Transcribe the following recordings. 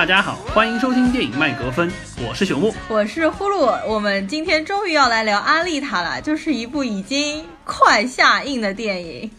大家好，欢迎收听电影麦格芬，我是朽木，我是呼噜。我们今天终于要来聊《阿丽塔》了，就是一部已经快下映的电影。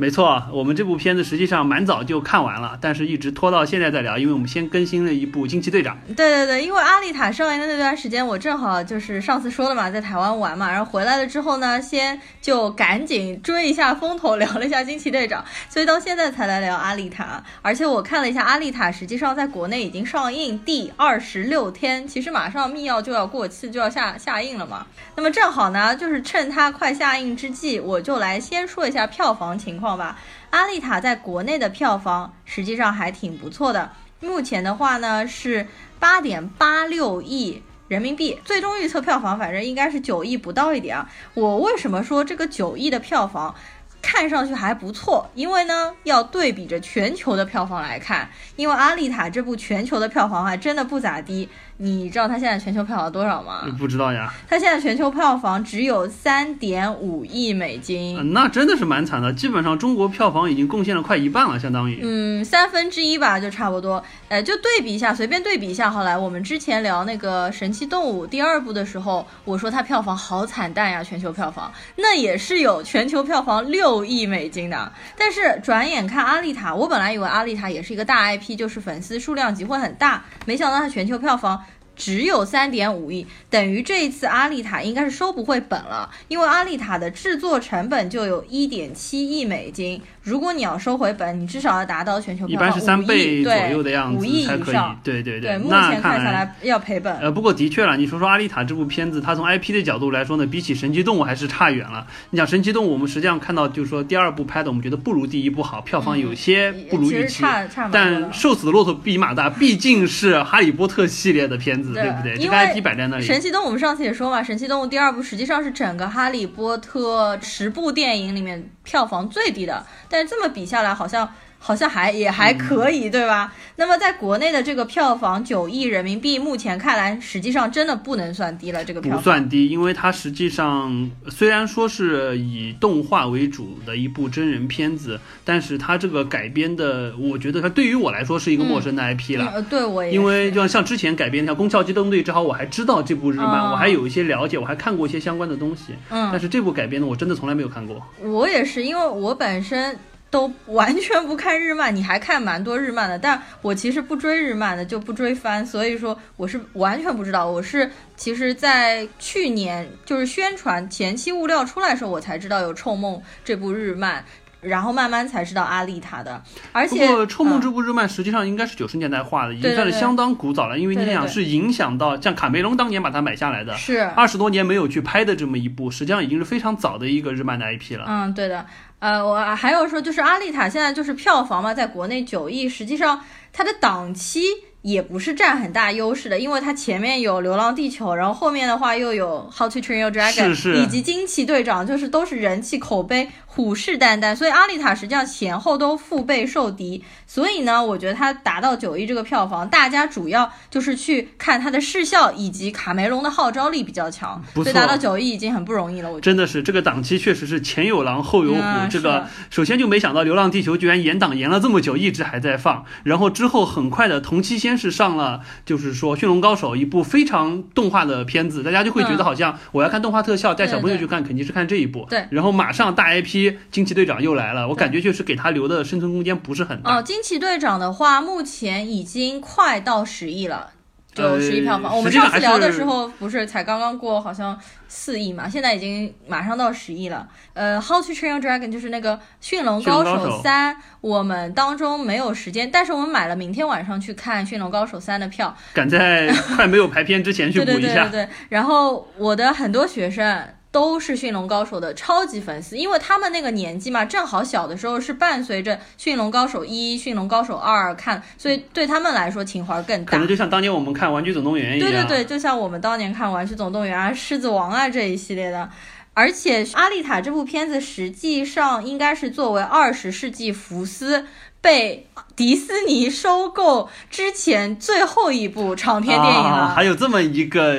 没错，我们这部片子实际上蛮早就看完了，但是一直拖到现在再聊，因为我们先更新了一部《惊奇队长》。对对对，因为《阿丽塔》上映的那段时间，我正好就是上次说了嘛，在台湾玩嘛，然后回来了之后呢，先就赶紧追一下风头，聊了一下《惊奇队长》，所以到现在才来聊《阿丽塔》。而且我看了一下，《阿丽塔》实际上在国内已经上映第二十六天，其实马上密钥就要过期，就要下下映了嘛。那么正好呢，就是趁它快下映之际，我就来先说一下票房情况。好吧，阿丽塔在国内的票房实际上还挺不错的。目前的话呢是八点八六亿人民币，最终预测票房反正应该是九亿不到一点啊。我为什么说这个九亿的票房看上去还不错？因为呢要对比着全球的票房来看，因为阿丽塔这部全球的票房还真的不咋地。你知道它现在全球票房多少吗？不知道呀。它现在全球票房只有三点五亿美金，那真的是蛮惨的。基本上中国票房已经贡献了快一半了，相当于。嗯，三分之一吧，就差不多。呃，就对比一下，随便对比一下好来。我们之前聊那个《神奇动物》第二部的时候，我说它票房好惨淡呀，全球票房那也是有全球票房六亿美金的。但是转眼看《阿丽塔》，我本来以为《阿丽塔》也是一个大 IP，就是粉丝数量级会很大，没想到它全球票房。只有三点五亿，等于这一次阿丽塔应该是收不回本了，因为阿丽塔的制作成本就有一点七亿美金。如果你要收回本，你至少要达到全球一般是三倍左右的样子才可以。对对对，目前看下来要赔本。呃，不过的确了，你说说阿丽塔这部片子，它从 IP 的角度来说呢，比起神奇动物还是差远了。你想神奇动物，我们实际上看到就是说第二部拍的，我们觉得不如第一部好，票房有些不如预期。差差但瘦死的骆驼比马大，毕竟是哈利波特系列的片子，对不对？这个 IP 摆在那里。神奇动物我们上次也说嘛，神奇动物第二部实际上是整个哈利波特十部电影里面票房最低的，但这么比下来。好像好像还也还可以，对吧？那么在国内的这个票房九亿人民币，目前看来实际上真的不能算低了。这个票不算低，因为它实际上虽然说是以动画为主的一部真人片子，但是它这个改编的，我觉得它对于我来说是一个陌生的 IP 了。呃，对我也因为就像像之前改编像《宫壳机动队》，正好我还知道这部日漫，我还有一些了解，我还看过一些相关的东西。嗯，但是这部改编的我真的从来没有看过。我也是，因为我本身。都完全不看日漫，你还看蛮多日漫的，但我其实不追日漫的，就不追番，所以说我是完全不知道。我是其实，在去年就是宣传前期物料出来的时候，我才知道有《臭梦》这部日漫，然后慢慢才知道阿丽塔的。而且，《臭梦》这部日漫实际上应该是九十年代画的，已经算是相当古早了。因为你想，是影响到像卡梅隆当年把它买下来的，是二十多年没有去拍的这么一部，实际上已经是非常早的一个日漫的 IP 了。嗯，对的。呃，我还有说，就是阿丽塔现在就是票房嘛，在国内九亿，实际上它的档期也不是占很大优势的，因为它前面有《流浪地球》，然后后面的话又有《How to Train Your Dragon》，以及《惊奇队长》，就是都是人气口碑。虎视眈眈，所以阿丽塔实际上前后都腹背受敌，所以呢，我觉得它达到九亿这个票房，大家主要就是去看它的视效以及卡梅隆的号召力比较强，所以达到九亿已经很不容易了。我真的是这个档期确实是前有狼后有虎，这个首先就没想到《流浪地球》居然延档延了这么久，一直还在放，然后之后很快的同期先是上了，就是说《驯龙高手》一部非常动画的片子，大家就会觉得好像我要看动画特效，带小朋友去看肯定是看这一部，对，然后马上大 IP。惊奇队长又来了，我感觉就是给他留的生存空间不是很大。哦，惊奇队长的话，目前已经快到十亿了，就十亿票房。我们上次聊的时候不是才刚刚过好像四亿嘛，现在已经马上到十亿了。呃，How to Train Your Dragon 就是那个驯龙高手三，我们当中没有时间，但是我们买了明天晚上去看驯龙高手三的票，赶在快没有排片之前去 补一下。对对对对。然后我的很多学生。都是驯龙高手的超级粉丝，因为他们那个年纪嘛，正好小的时候是伴随着驯龙高手一、驯龙高手二看，所以对他们来说情怀更大。可能就像当年我们看玩具总动员一样。对对对，就像我们当年看玩具总动员啊、狮子王啊这一系列的。而且阿丽塔这部片子实际上应该是作为二十世纪福斯。被迪士尼收购之前最后一部长篇电影了。还有这么一个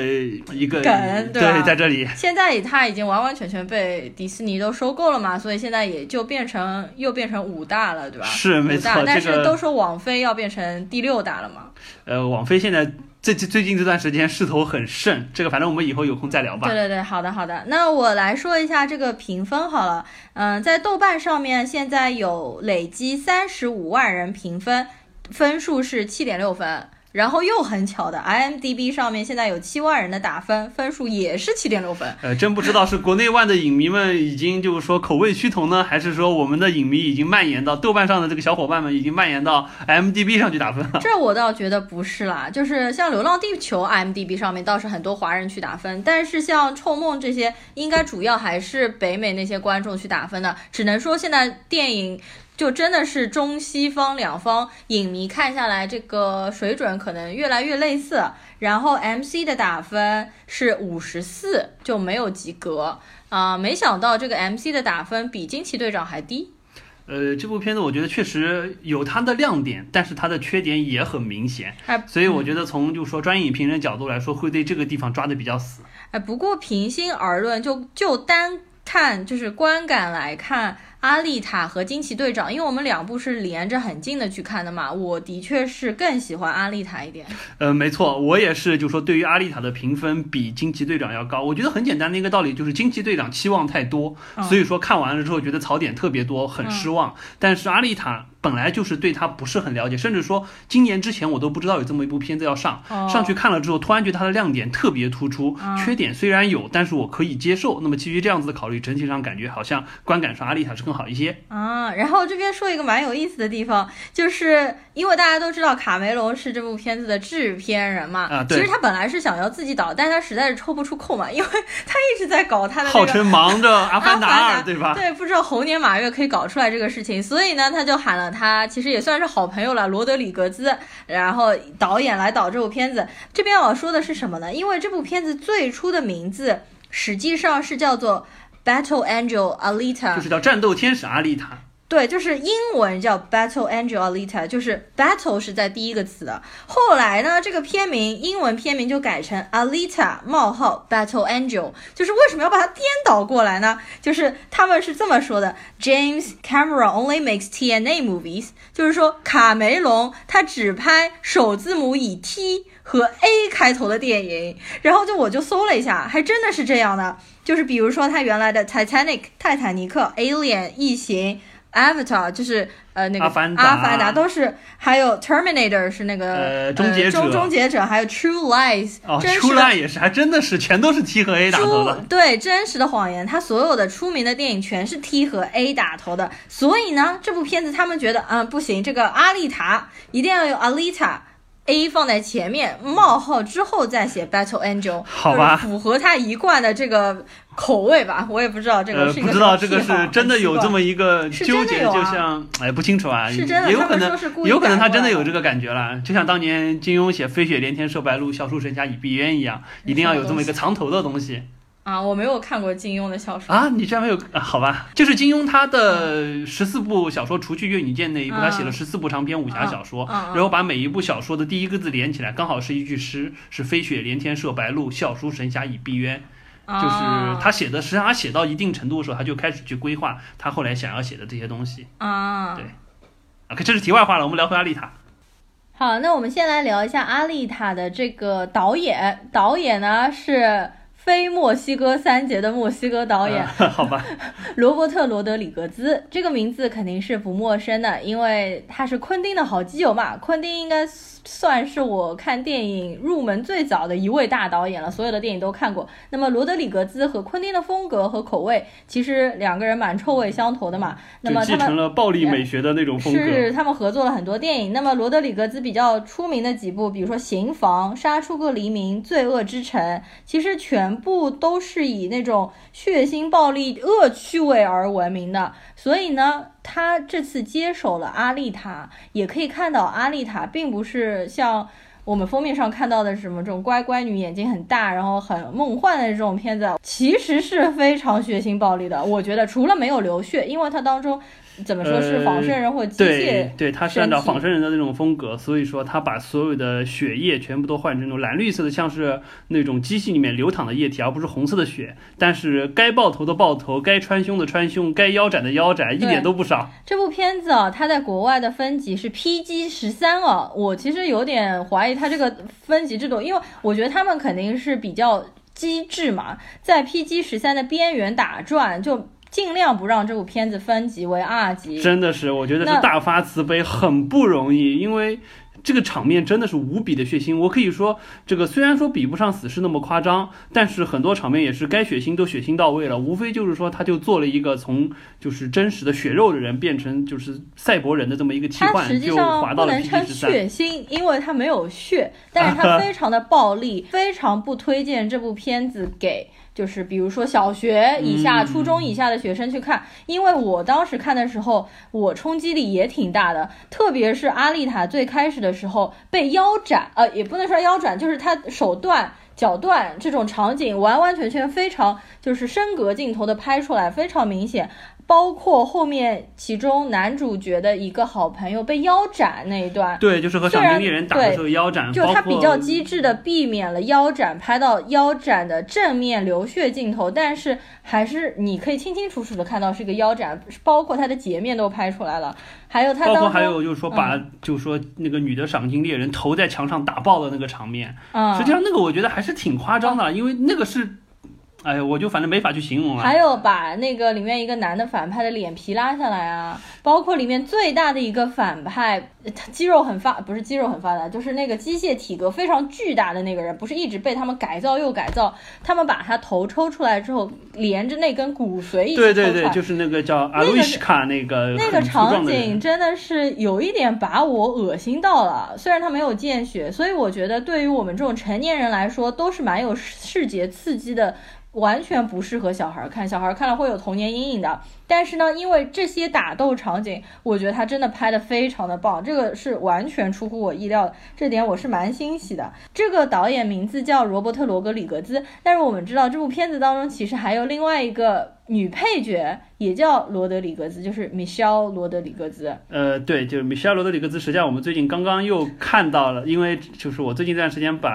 一个梗，对，在这里。现在它已经完完全全被迪士尼都收购了嘛，所以现在也就变成又变成五大了，对吧？是没错，但是都说网飞要变成第六大了嘛。呃，网飞现在。最最最近这段时间势头很盛，这个反正我们以后有空再聊吧。对对对，好的好的，那我来说一下这个评分好了。嗯，在豆瓣上面现在有累积三十五万人评分，分数是七点六分。然后又很巧的，IMDB 上面现在有七万人的打分，分数也是七点六分。呃，真不知道是国内外的影迷们已经就是说口味趋同呢，还是说我们的影迷已经蔓延到豆瓣上的这个小伙伴们已经蔓延到 IMDB 上去打分了。这我倒觉得不是啦，就是像《流浪地球》IMDB 上面倒是很多华人去打分，但是像《臭梦》这些，应该主要还是北美那些观众去打分的。只能说现在电影。就真的是中西方两方影迷看下来，这个水准可能越来越类似。然后 MC 的打分是五十四，就没有及格啊！没想到这个 MC 的打分比惊奇队长还低。呃，这部片子我觉得确实有它的亮点，但是它的缺点也很明显。哎，所以我觉得从就说专业影评人角度来说，会对这个地方抓的比较死。哎，不过平心而论，就就单看就是观感来看。阿丽塔和惊奇队长，因为我们两部是连着很近的去看的嘛，我的确是更喜欢阿丽塔一点。呃，没错，我也是，就说对于阿丽塔的评分比惊奇队长要高。我觉得很简单的一个道理就是惊奇队长期望太多，所以说看完了之后觉得槽点特别多，很失望。但是阿丽塔。本来就是对他不是很了解，甚至说今年之前我都不知道有这么一部片子要上，上去看了之后，突然觉得它的亮点特别突出，缺点虽然有，但是我可以接受。那么基于这样子的考虑，整体上感觉好像观感上阿丽塔是更好一些啊。然后这边说一个蛮有意思的地方，就是因为大家都知道卡梅隆是这部片子的制片人嘛，啊，其实他本来是想要自己导，但是他实在是抽不出空嘛，因为他一直在搞他的号称忙着 《阿凡达二》，对吧？对，不知道猴年马月可以搞出来这个事情，所以呢，他就喊了他，其实也算。算是好朋友了，罗德里格兹，然后导演来导这部片子。这边我要说的是什么呢？因为这部片子最初的名字实际上是叫做《Battle Angel Alita》，就是叫战斗天使阿丽塔。对，就是英文叫 Battle Angel Alita，就是 Battle 是在第一个词的。后来呢，这个片名英文片名就改成 Alita 冒号 Battle Angel，就是为什么要把它颠倒过来呢？就是他们是这么说的：James Cameron only makes TNA movies，就是说卡梅隆他只拍首字母以 T 和 A 开头的电影。然后就我就搜了一下，还真的是这样的。就是比如说他原来的 Titanic 泰坦尼克、Alien 异形。Avatar 就是呃那个阿凡达都是，还有 Terminator 是那个呃终结者，终结者还有 True Lies 哦，True Lies 也是，还真的是全都是 T 和 A 打头的。对，真实的谎言，它所有的出名的电影全是 T 和 A 打头的，所以呢，这部片子他们觉得嗯不行，这个阿丽塔一定要有 Alita。A 放在前面冒号之后再写 Battle Angel，好吧，符合他一贯的这个口味吧。我也不知道这个是不知道这个是真的有这么一个纠结，就像哎不清楚啊，是真的，也有可能有可能他真的有这个感觉了，就像当年金庸写飞雪连天射白鹿，笑书神侠倚碧鸳一样，一定要有这么一个藏头的东西。啊，我没有看过金庸的小说啊，你居然没有？好吧，就是金庸他的十四部小说，除去《越女剑》那一部，他写了十四部长篇武侠小说，然后把每一部小说的第一个字连起来，刚好是一句诗，是“飞雪连天射白鹿，笑书神侠倚碧鸳”。就是他写的，实际上他写到一定程度的时候，他就开始去规划他后来想要写的这些东西啊。对，OK，这是题外话了，我们聊回阿丽塔。好，那我们先来聊一下阿丽塔的这个导演，导演呢是。非墨西哥三杰的墨西哥导演，好吧，罗伯特·罗德里格兹这个名字肯定是不陌生的，因为他是昆汀的好基友嘛，昆汀应该。算是我看电影入门最早的一位大导演了，所有的电影都看过。那么罗德里格兹和昆汀的风格和口味，其实两个人蛮臭味相投的嘛。那么继承了暴力美学的那种风格。是他们合作了很多电影。那么罗德里格兹比较出名的几部，比如说《刑房》《杀出个黎明》《罪恶之城》，其实全部都是以那种血腥、暴力、恶趣味而闻名的。所以呢。他这次接手了阿丽塔，也可以看到阿丽塔并不是像我们封面上看到的什么这种乖乖女，眼睛很大，然后很梦幻的这种片子，其实是非常血腥暴力的。我觉得除了没有流血，因为它当中怎么说是仿生人或机械？对，对，他是按照仿生人的那种风格，所以说他把所有的血液全部都换成那种蓝绿色的，像是那种机器里面流淌的液体，而不是红色的血。但是该爆头的爆头，该穿胸的穿胸，该腰斩的腰斩，一点都不少。这部片子啊，它在国外的分级是 PG 十三啊，我其实有点怀疑它这个分级制度，因为我觉得他们肯定是比较机智嘛，在 PG 十三的边缘打转就。尽量不让这部片子分级为二级，真的是，我觉得是大发慈悲，很不容易，因为。这个场面真的是无比的血腥，我可以说，这个虽然说比不上死侍那么夸张，但是很多场面也是该血腥都血腥到位了。无非就是说，他就做了一个从就是真实的血肉的人变成就是赛博人的这么一个替换，就滑到了 P 十三。血腥，因为他没有血，但是他非常的暴力，非常不推荐这部片子给就是比如说小学以下、初中以下的学生去看，因为我当时看的时候，我冲击力也挺大的，特别是阿丽塔最开始的。时候被腰斩，呃，也不能说腰斩，就是她手断、脚断这种场景，完完全全非常就是升格镜头的拍出来，非常明显。包括后面其中男主角的一个好朋友被腰斩那一段，对，就是和赏金猎人打的时候腰斩，就他比较机智的避免了腰斩，拍到腰斩的正面流血镜头，但是还是你可以清清楚楚的看到是一个腰斩，包括他的截面都拍出来了，还有他包括还有就是说把就是说那个女的赏金猎人头在墙上打爆的那个场面，嗯，实际上那个我觉得还是挺夸张的，因为那个是。哎呀，我就反正没法去形容了。还有把那个里面一个男的反派的脸皮拉下来啊，包括里面最大的一个反派，他肌肉很发，不是肌肉很发达，就是那个机械体格非常巨大的那个人，不是一直被他们改造又改造，他们把他头抽出来之后，连着那根骨髓一起对对对，就是那个叫阿维什卡那个那个场景，真的是有一点把我恶心到了。虽然他没有见血，所以我觉得对于我们这种成年人来说，都是蛮有视觉刺激的。完全不适合小孩看，小孩看了会有童年阴影的。但是呢，因为这些打斗场景，我觉得他真的拍的非常的棒，这个是完全出乎我意料的，这点我是蛮欣喜的。这个导演名字叫罗伯特·罗格里格兹，但是我们知道这部片子当中其实还有另外一个女配角，也叫罗德里格兹，就是米歇尔·罗德里格兹。呃，对，就是米歇尔·罗德里格兹。实际上我们最近刚刚又看到了，因为就是我最近这段时间把。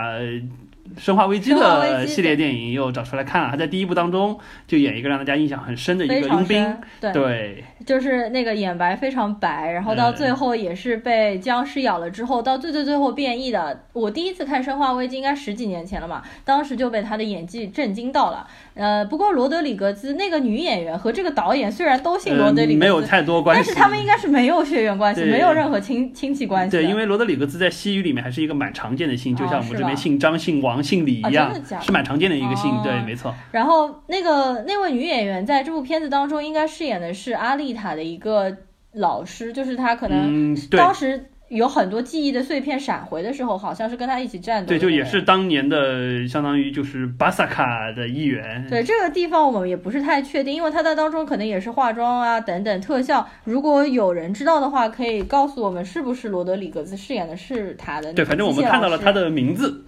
生化危机的系列电影又找出来看了，他在第一部当中就演一个让大家印象很深的一个佣兵，对，就是那个眼白非常白，然后到最后也是被僵尸咬了之后，到最最最后变异的。我第一次看生化危机应该十几年前了嘛，当时就被他的演技震惊到了。呃，不过罗德里格兹那个女演员和这个导演虽然都姓罗德里格兹，没有太多关系，但是他们应该是没有血缘关系，没有任何亲亲戚关系。对，因为罗德里格兹在西语里面还是一个蛮常见的姓，就像我们这边姓张、姓王。姓李一样，是蛮常见的一个姓，对，没错。然后那个那位女演员在这部片子当中应该饰演的是阿丽塔的一个老师，就是她可能当时有很多记忆的碎片闪回的时候，好像是跟她一起战斗。对，就也是当年的相当于就是巴萨卡的一员。对，这个地方我们也不是太确定，因为她在当中可能也是化妆啊等等特效。如果有人知道的话，可以告诉我们是不是罗德里格斯饰演的是他的。对，反正我们看到了他的名字。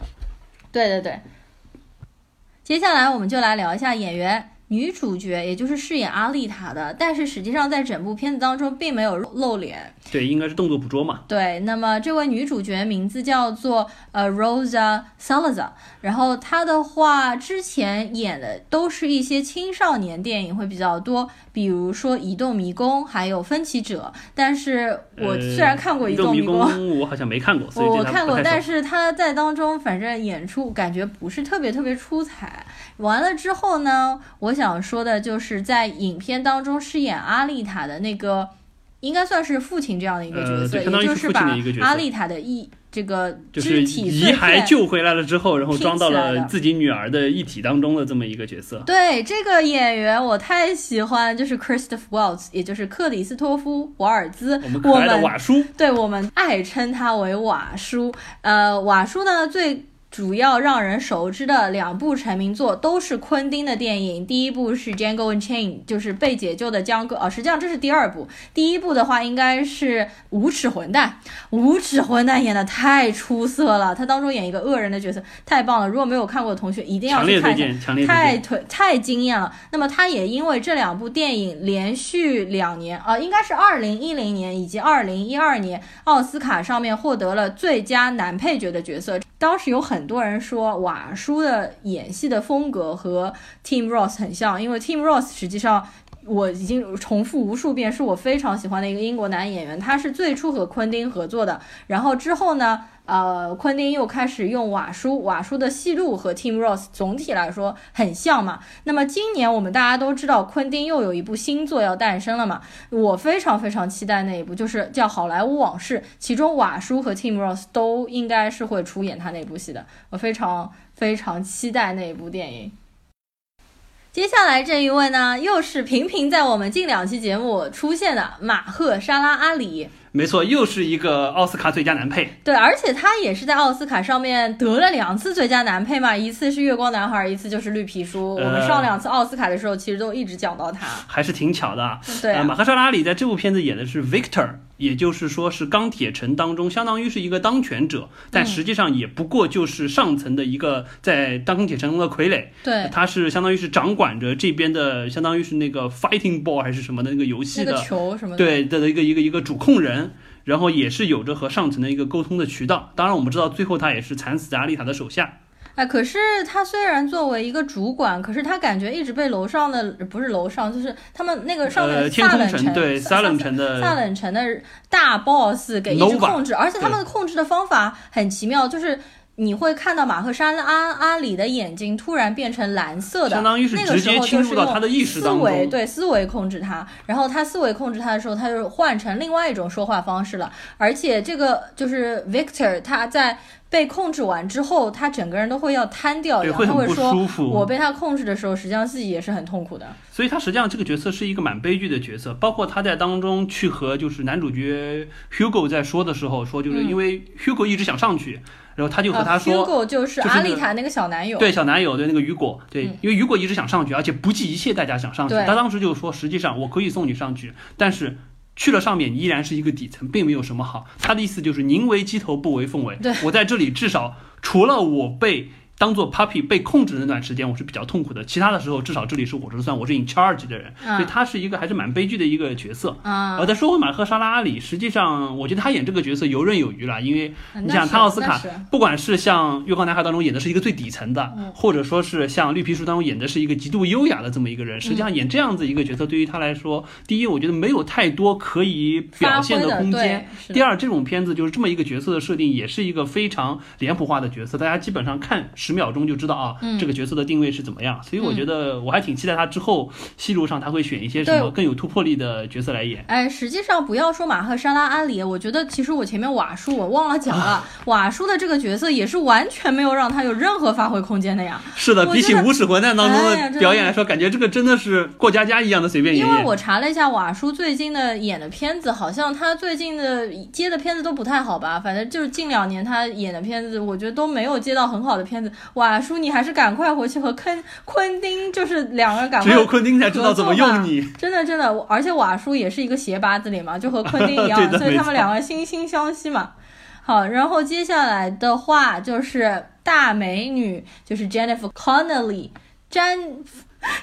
对对对，接下来我们就来聊一下演员。女主角也就是饰演阿丽塔的，但是实际上在整部片子当中并没有露脸。对，应该是动作捕捉嘛。对，那么这位女主角名字叫做呃 Rosa Salazar，然后她的话之前演的都是一些青少年电影会比较多，比如说《移动迷宫》还有《分歧者》。但是我虽然看过《移动迷宫》，我好像没看过，我看过，但是他在当中反正演出感觉不是特别特别出彩。完了之后呢，我。想说的就是在影片当中饰演阿丽塔的那个，应该算是父亲这样的一个角色，也就是把阿丽塔的一这个就是遗骸救回来了之后，然后装到了自己女儿的一体当中的这么一个角色。对这个演员我太喜欢，就是 Christopher Waltz，也就是克里斯托夫瓦尔兹，我们可爱的瓦叔，对我们爱称他为瓦叔。呃，瓦叔呢最。主要让人熟知的两部成名作都是昆汀的电影。第一部是《Django and Chain》，就是被解救的江哥。哦，实际上这是第二部。第一部的话应该是《无耻混蛋》。无耻混蛋演的太出色了，他当中演一个恶人的角色太棒了。如果没有看过的同学一定要去看一下，太推太惊艳了。那么他也因为这两部电影连续两年啊，应该是二零一零年以及二零一二年奥斯卡上面获得了最佳男配角的角色。当时有很多人说瓦叔的演戏的风格和 Tim Ross 很像，因为 Tim Ross 实际上我已经重复无数遍，是我非常喜欢的一个英国男演员。他是最初和昆汀合作的，然后之后呢？呃，昆汀又开始用瓦叔，瓦叔的戏路和 Tim Ross 总体来说很像嘛。那么今年我们大家都知道，昆汀又有一部新作要诞生了嘛。我非常非常期待那一部，就是叫《好莱坞往事》，其中瓦叔和 Tim Ross 都应该是会出演他那部戏的。我非常非常期待那一部电影。接下来这一位呢，又是频频在我们近两期节目出现的马赫沙拉阿里。没错，又是一个奥斯卡最佳男配。对，而且他也是在奥斯卡上面得了两次最佳男配嘛，一次是《月光男孩》，一次就是《绿皮书》。我们上两次奥斯卡的时候，其实都一直讲到他，还是挺巧的。对，马赫沙拉里在这部片子演的是 Victor。也就是说，是钢铁城当中，相当于是一个当权者，但实际上也不过就是上层的一个在钢铁城中的傀儡。对，他是相当于是掌管着这边的，相当于是那个 fighting ball 还是什么的那个游戏的球什么的。对的一个一个一个主控人，然后也是有着和上层的一个沟通的渠道。当然，我们知道最后他也是惨死在阿丽塔的手下。哎，可是他虽然作为一个主管，可是他感觉一直被楼上的不是楼上，就是他们那个上面萨冷城对萨冷城的萨冷城的大 boss 给一直控制，而且他们的控制的方法很奇妙，就是你会看到马赫山阿阿里的眼睛突然变成蓝色的，相当于是直接侵入到他的意识当中，思维对思维控制他，然后他思维控制他的时候，他就换成另外一种说话方式了，而且这个就是 Victor 他在。被控制完之后，他整个人都会要瘫掉，然后他会说：“我被他控制的时候，实际上自己也是很痛苦的。”所以，他实际上这个角色是一个蛮悲剧的角色。包括他在当中去和就是男主角 Hugo 在说的时候，说就是因为 Hugo 一直想上去，然后他就和他说：“Hugo 就是阿丽塔那个小男友，对小男友，对那个雨果，对，因为雨果一直想上去，而且不计一切代价想上去。他当时就说，实际上我可以送你上去，但是。”去了上面，你依然是一个底层，并没有什么好。他的意思就是宁为鸡头，不为凤尾。对我在这里，至少除了我被。当做 puppy 被控制的那段时间，我是比较痛苦的。其他的时候，至少这里是我说了算，我是 in charge 的人，所以他是一个还是蛮悲剧的一个角色。而再说回马赫沙拉阿里，实际上我觉得他演这个角色游刃有余了，因为你想他奥斯卡，不管是像《月光男孩》当中演的是一个最底层的，或者说是像《绿皮书》当中演的是一个极度优雅的这么一个人，实际上演这样子一个角色，对于他来说，第一，我觉得没有太多可以表现的空间；第二，这种片子就是这么一个角色的设定，也是一个非常脸谱化的角色，大家基本上看十秒钟就知道啊。这个角色的定位是怎么样？所以我觉得我还挺期待他之后戏路上他会选一些什么更有突破力的角色来演。哎，实际上不要说马赫沙拉阿里，我觉得其实我前面瓦叔我忘了讲了，瓦叔的这个角色也是完全没有让他有任何发挥空间的呀。是的，比起无耻混蛋当中的表演来说，感觉这个真的是过家家一样的随便演。因为我查了一下瓦叔最近的演的片子，好像他最近的接的片子都不太好吧？反正就是近两年他演的片子，我觉得都没有接到很好的片子。瓦叔，你还是赶快回去和昆昆汀，就是两个人赶快。只有昆汀才知道怎么用你。真的真的，而且瓦叔也是一个鞋八字脸嘛，就和昆汀 一样，所以他们两个惺惺相惜嘛。好，然后接下来的话就是大美女，就是 Jennifer Connelly，詹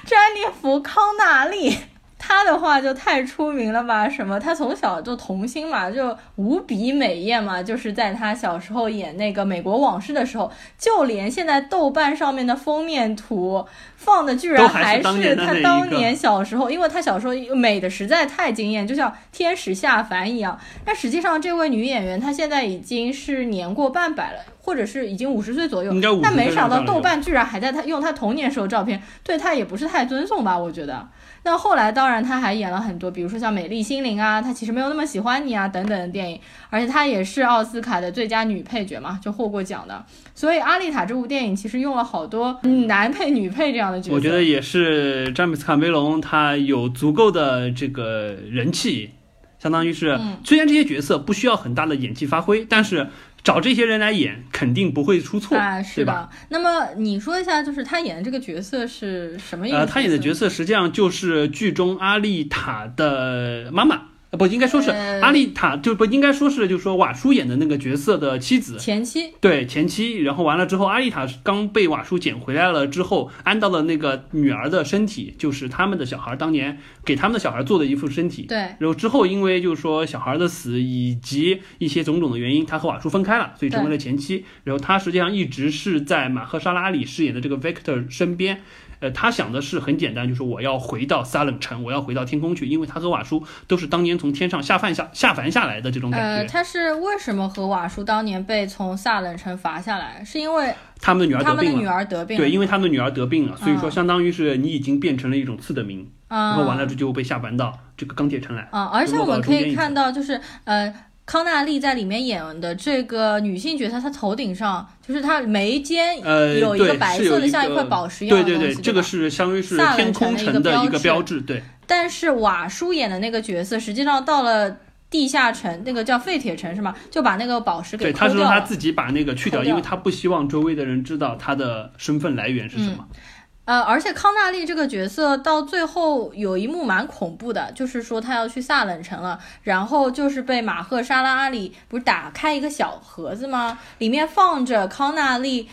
詹妮弗康纳利。她的话就太出名了吧？什么？她从小就童星嘛，就无比美艳嘛。就是在她小时候演那个《美国往事》的时候，就连现在豆瓣上面的封面图放的居然 还是她当年小时候，因为她小时候美的实在太惊艳，就像天使下凡一样。但实际上，这位女演员她现在已经是年过半百了，或者是已经五十岁左右。但没想到豆瓣居然还在她用她童年时候照片，对她也不是太尊重吧？我觉得。那后来，当然他还演了很多，比如说像《美丽心灵》啊，他其实没有那么喜欢你啊等等的电影，而且他也是奥斯卡的最佳女配角嘛，就获过奖的。所以《阿丽塔》这部电影其实用了好多男配、女配这样的角色。我觉得也是詹姆斯·卡梅隆他有足够的这个人气。相当于是虽然这些角色不需要很大的演技发挥，但是。找这些人来演，肯定不会出错，对吧？那么你说一下，就是他演的这个角色是什么意思？呃，他演的角色实际上就是剧中阿丽塔的妈妈。不应该说是阿丽塔，就不应该说是，就是说瓦叔演的那个角色的妻子前妻，对前妻。然后完了之后，阿丽塔刚被瓦叔捡回来了之后，安到了那个女儿的身体，就是他们的小孩当年给他们的小孩做的一副身体。对。然后之后，因为就是说小孩的死以及一些种种的原因，他和瓦叔分开了，所以成为了前妻。然后他实际上一直是在马赫沙拉里饰演的这个 Victor 身边。呃，他想的是很简单，就是我要回到撒冷城，我要回到天空去，因为他和瓦叔都是当年从天上下凡下下凡下来的这种感觉。呃，他是为什么和瓦叔当年被从撒冷城罚下来？是因为他们的女儿得病了。女儿得病。对，因为他们的女儿得病了，所以说相当于是你已经变成了一种次的名，然后完了这就被下凡到这个钢铁城来。啊，而且我们可以看到，就是呃。康纳利在里面演的这个女性角色，她头顶上就是她眉间有一个白色的像一块宝石一样的东西，对对对，这个是相当于是天空城的一个标志，对。但是瓦叔演的那个角色，实际上到了地下城，那个叫废铁城是吗？就把那个宝石给对，他说他自己把那个去掉，因为他不希望周围的人知道他的身份来源是什么。呃，而且康纳利这个角色到最后有一幕蛮恐怖的，就是说他要去萨冷城了，然后就是被马赫沙拉阿里不是打开一个小盒子吗？里面放着康纳利。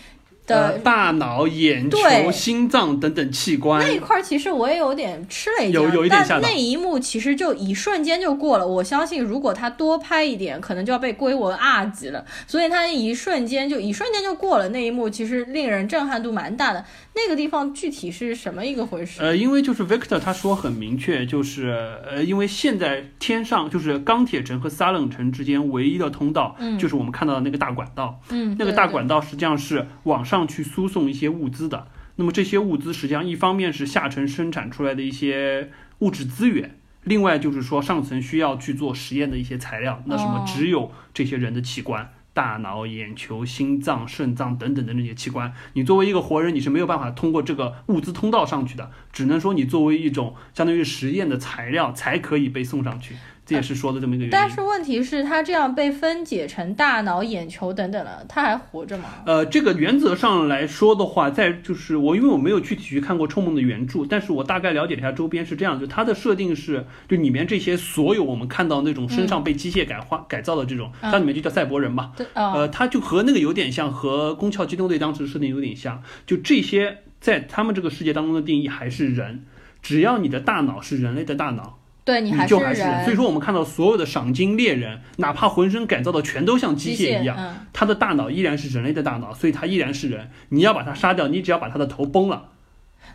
的大脑、眼球、心脏等等器官那一块，其实我也有点吃了一惊。有有一点但那一幕其实就一瞬间就过了。我相信，如果他多拍一点，可能就要被归为二级了。所以他一瞬间就一瞬间就过了那一幕，其实令人震撼度蛮大的。那个地方具体是什么一个回事？呃，因为就是 Victor 他说很明确，就是呃，因为现在天上就是钢铁城和撒冷城之间唯一的通道，嗯，就是我们看到的那个大管道，嗯，那个大管道实际上是往上。去输送一些物资的，那么这些物资实际上一方面是下层生产出来的一些物质资源，另外就是说上层需要去做实验的一些材料，那什么只有这些人的器官，大脑、眼球、心脏、肾脏等等的那些器官，你作为一个活人你是没有办法通过这个物资通道上去的，只能说你作为一种相当于实验的材料才可以被送上去。这也是说的这么一个原因，但是问题是，他这样被分解成大脑、眼球等等了，他还活着吗？呃，这个原则上来说的话，在就是我因为我没有具体去看过《冲梦》的原著，但是我大概了解了一下周边是这样，就它的设定是，就里面这些所有我们看到那种身上被机械改化改造的这种，它里面就叫赛博人嘛，呃，它就和那个有点像，和《攻壳机动队》当时设定有点像，就这些在他们这个世界当中的定义还是人，只要你的大脑是人类的大脑。对你就还是人，所以说我们看到所有的赏金猎人，哪怕浑身改造的全都像机械一样，他的大脑依然是人类的大脑，所以他依然是人。你要把他杀掉，你只要把他的头崩了，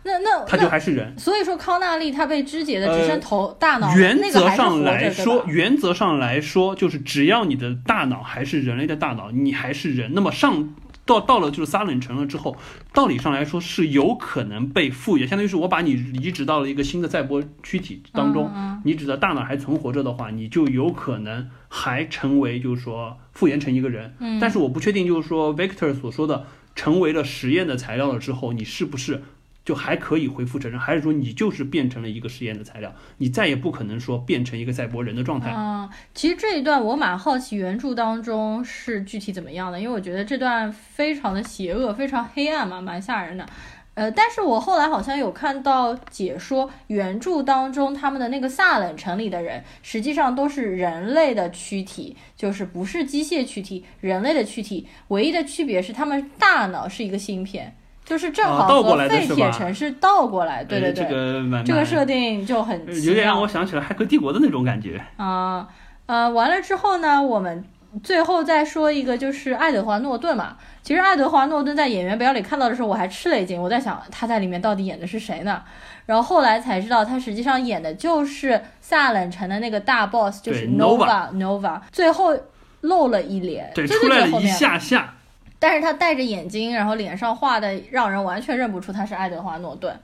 那那他就还是人。所以说康纳利他被肢解的只剩头大脑，原则上来说，原则上来说，就是只要你的大脑还是人类的大脑，你还是人。那么上。到到了就是撒冷城了之后，道理上来说是有可能被复原，相当于是我把你移植到了一个新的载波躯体当中，你只要大脑还存活着的话，你就有可能还成为就是说复原成一个人。但是我不确定，就是说 Victor 所说的成为了实验的材料了之后，你是不是？就还可以恢复成人，还是说你就是变成了一个实验的材料，你再也不可能说变成一个赛博人的状态。嗯，其实这一段我蛮好奇原著当中是具体怎么样的，因为我觉得这段非常的邪恶，非常黑暗嘛，蛮吓人的。呃，但是我后来好像有看到解说，原著当中他们的那个萨冷城里的人实际上都是人类的躯体，就是不是机械躯体，人类的躯体，唯一的区别是他们大脑是一个芯片。就是正好和废铁城是倒过来，对对对，这个这个设定就很有点让我想起了《骇客帝国》的那种感觉啊。呃，完了之后呢，我们最后再说一个，就是爱德华诺顿嘛。其实爱德华诺顿在演员表里看到的时候，我还吃了一惊，我在想他在里面到底演的是谁呢？然后后来才知道，他实际上演的就是萨冷城的那个大 boss，就是 Nova Nova。最后露了一脸，对，出来了一下下。但是他戴着眼睛，然后脸上画的让人完全认不出他是爱德华诺顿。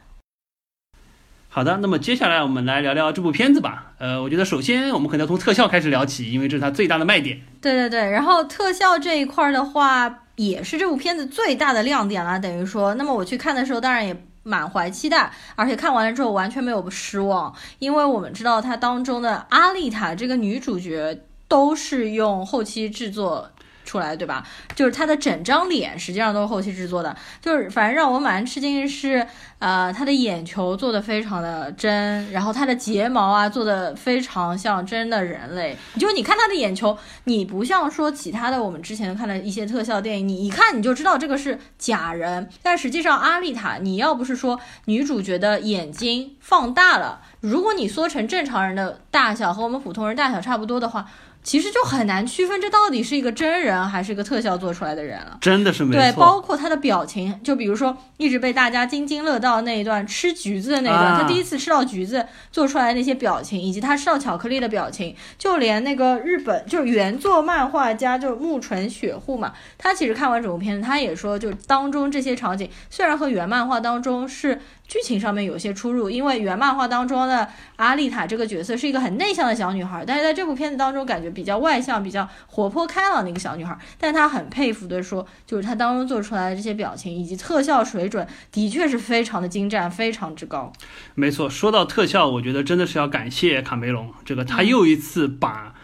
好的，那么接下来我们来聊聊这部片子吧。呃，我觉得首先我们可能要从特效开始聊起，因为这是它最大的卖点。对对对，然后特效这一块的话，也是这部片子最大的亮点了。等于说，那么我去看的时候，当然也满怀期待，而且看完了之后完全没有失望，因为我们知道它当中的阿丽塔这个女主角都是用后期制作。出来对吧？就是他的整张脸实际上都是后期制作的，就是反正让我蛮吃惊的是，呃，他的眼球做的非常的真，然后他的睫毛啊做的非常像真的人类。就你看他的眼球，你不像说其他的我们之前看的一些特效电影，你一看你就知道这个是假人。但实际上阿丽塔，你要不是说女主角的眼睛放大了，如果你缩成正常人的大小和我们普通人大小差不多的话。其实就很难区分这到底是一个真人还是一个特效做出来的人了。真的是没错。对，包括他的表情，就比如说一直被大家津津乐道那一段吃橘子的那一段，他第一次吃到橘子做出来那些表情，以及他吃到巧克力的表情，就连那个日本就是原作漫画家就木纯雪户嘛，他其实看完整部片子，他也说，就当中这些场景虽然和原漫画当中是。剧情上面有些出入，因为原漫画当中的阿丽塔这个角色是一个很内向的小女孩，但是在这部片子当中感觉比较外向、比较活泼开朗的一个小女孩。但她很佩服的说，就是她当中做出来的这些表情以及特效水准，的确是非常的精湛，非常之高。没错，说到特效，我觉得真的是要感谢卡梅隆，这个他又一次把。